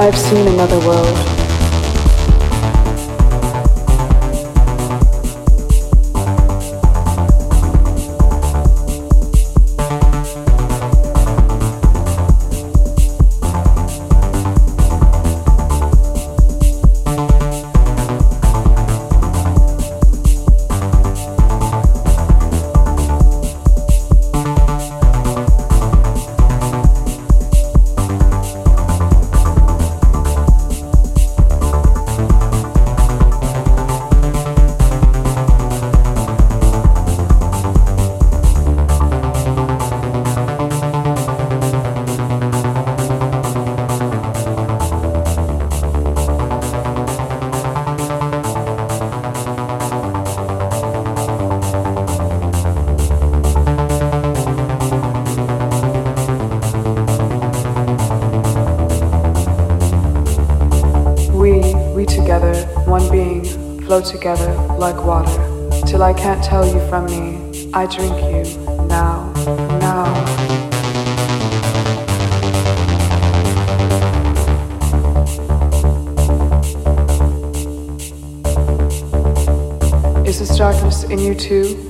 I've seen another world. Together like water. Till I can't tell you from me, I drink you now, now. Is this darkness in you too?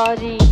body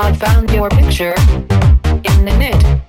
I found your picture in the net.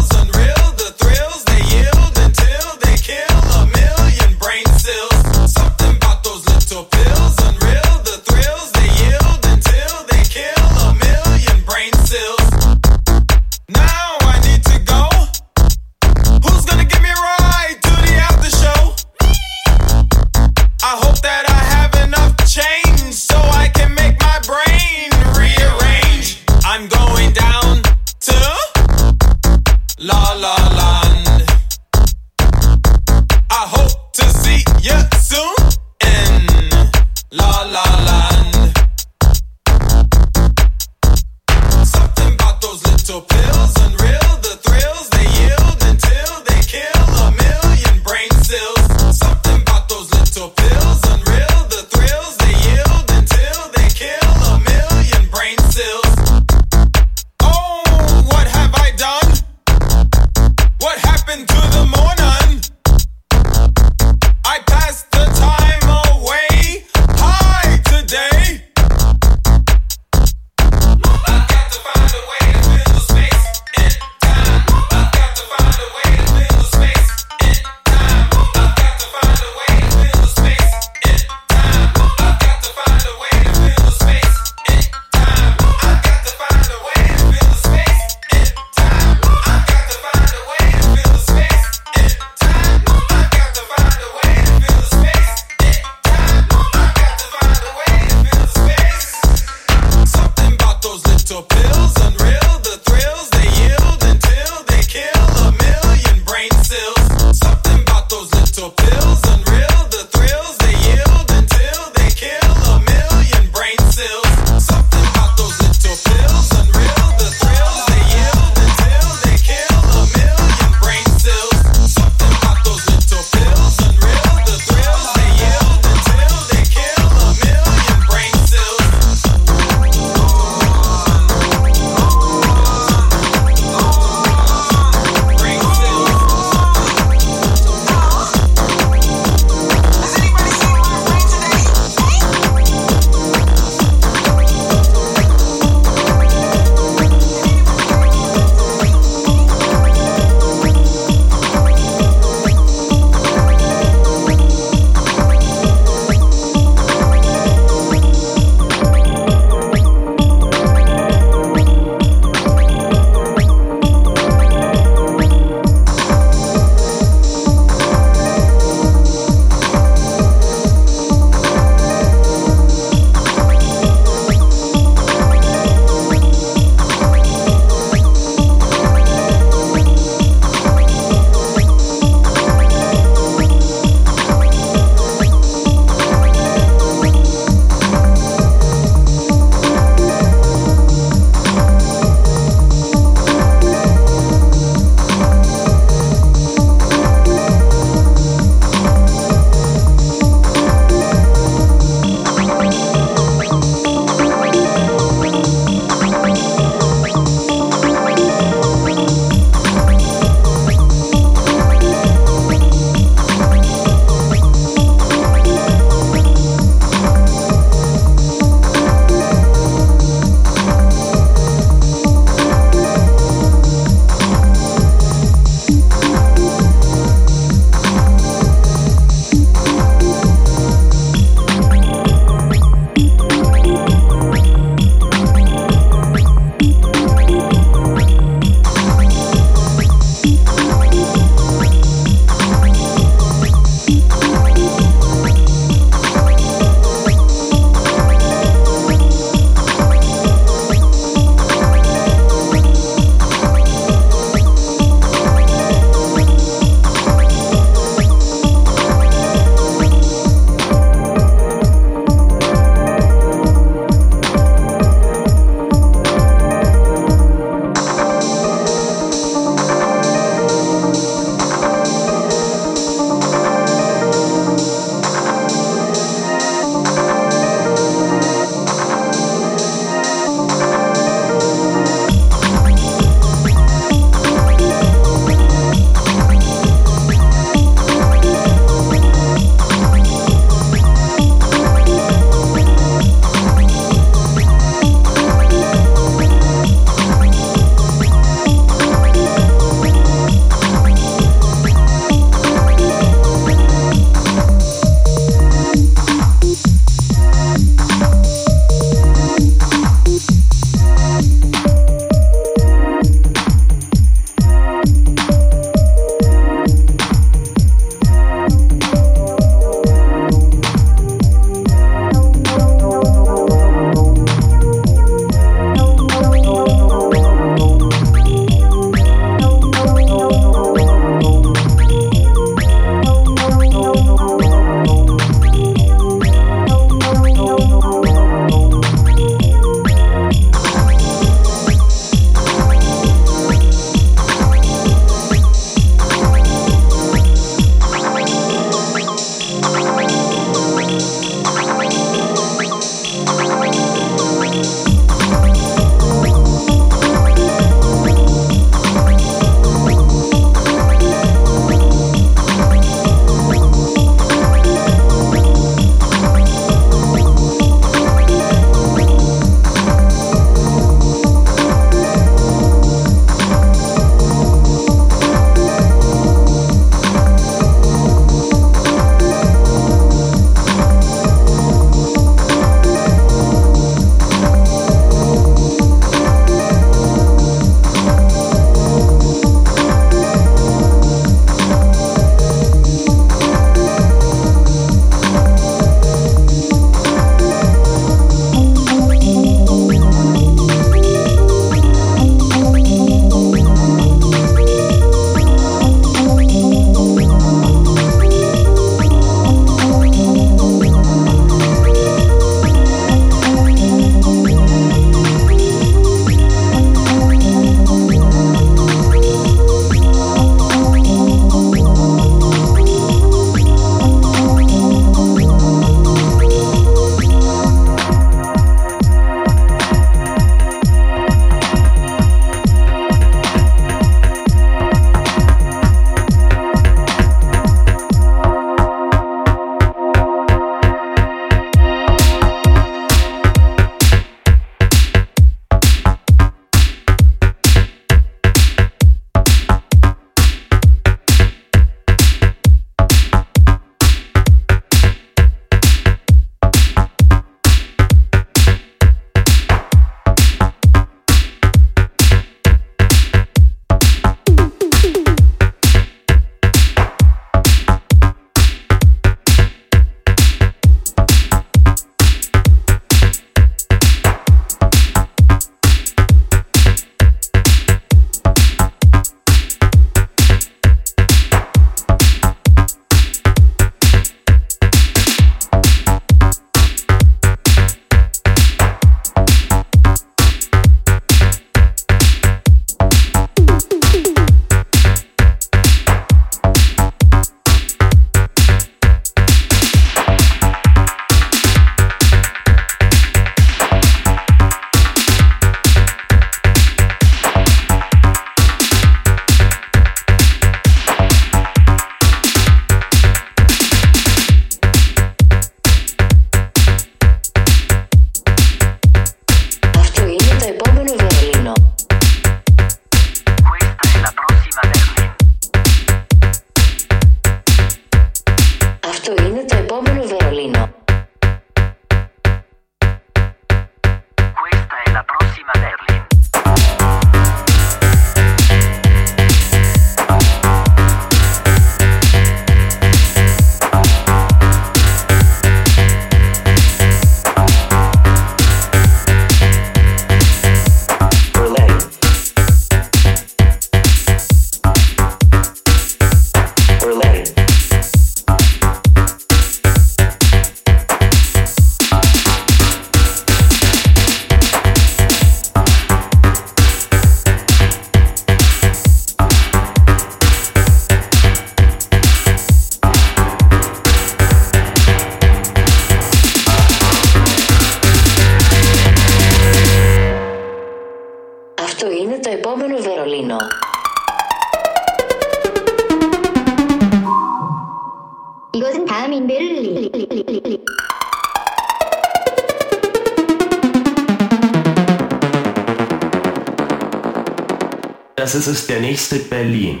Das ist es der nächste Berlin.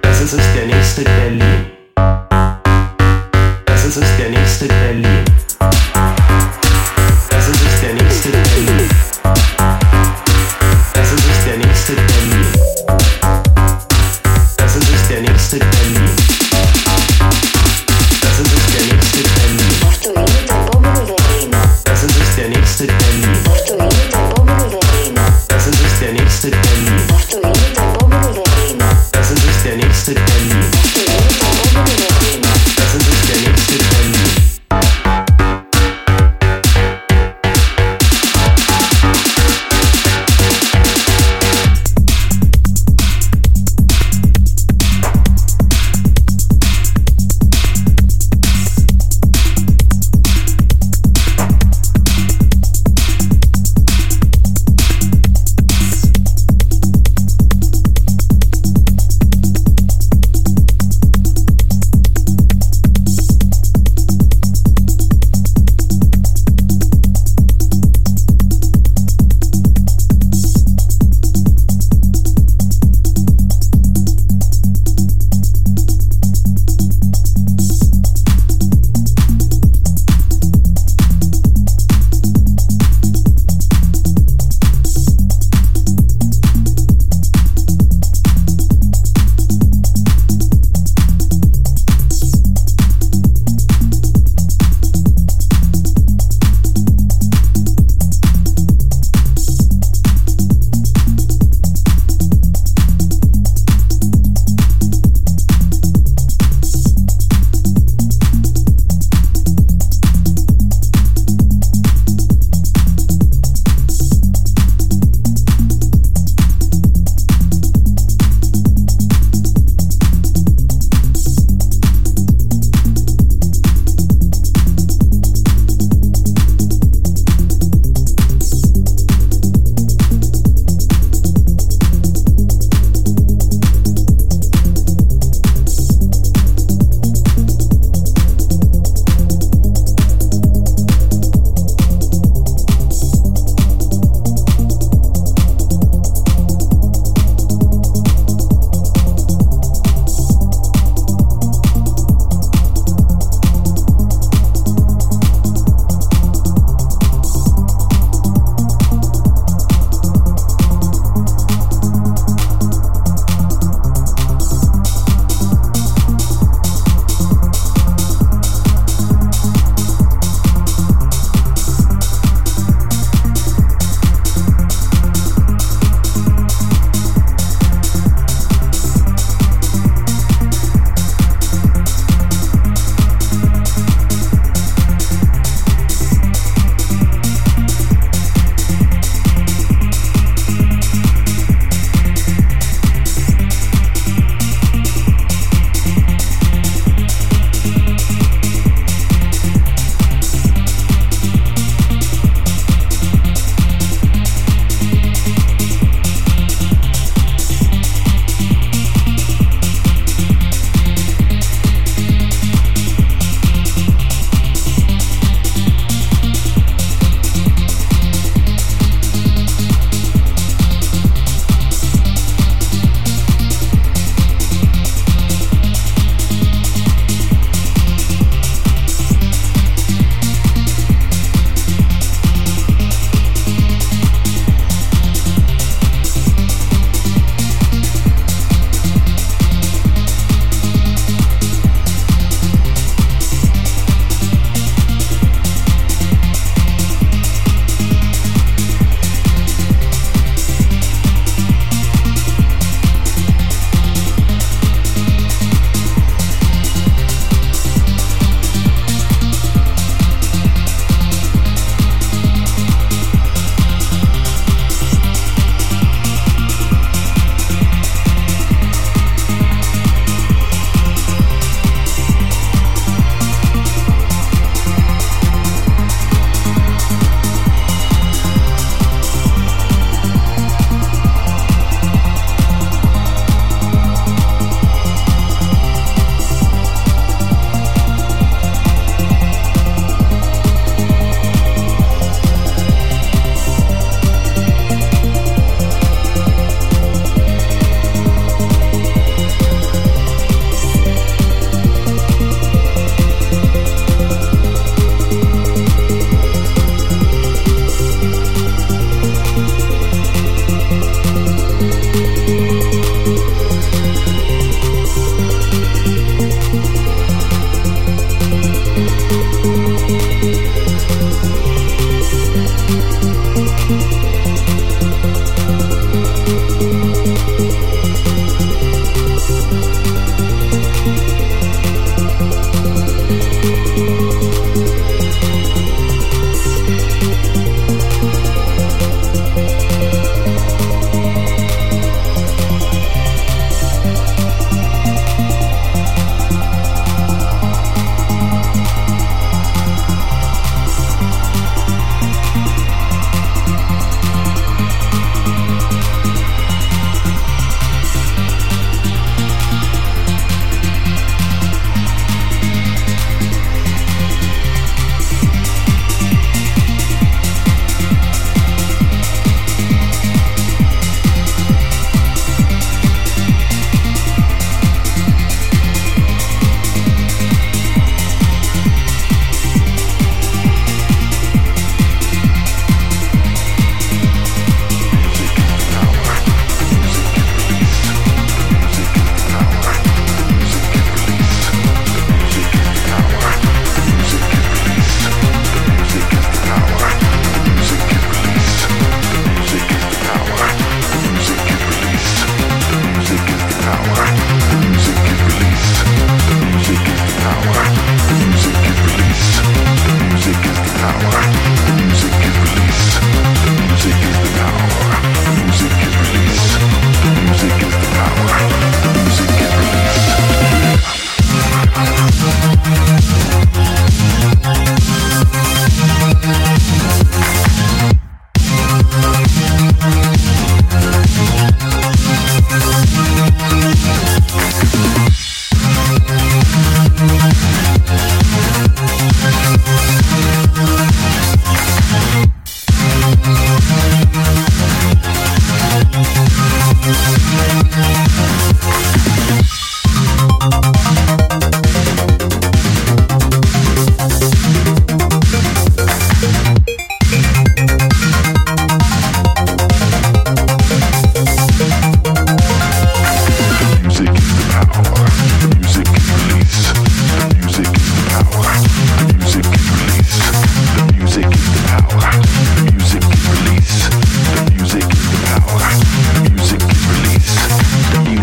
Das ist es der nächste Berlin.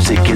Thank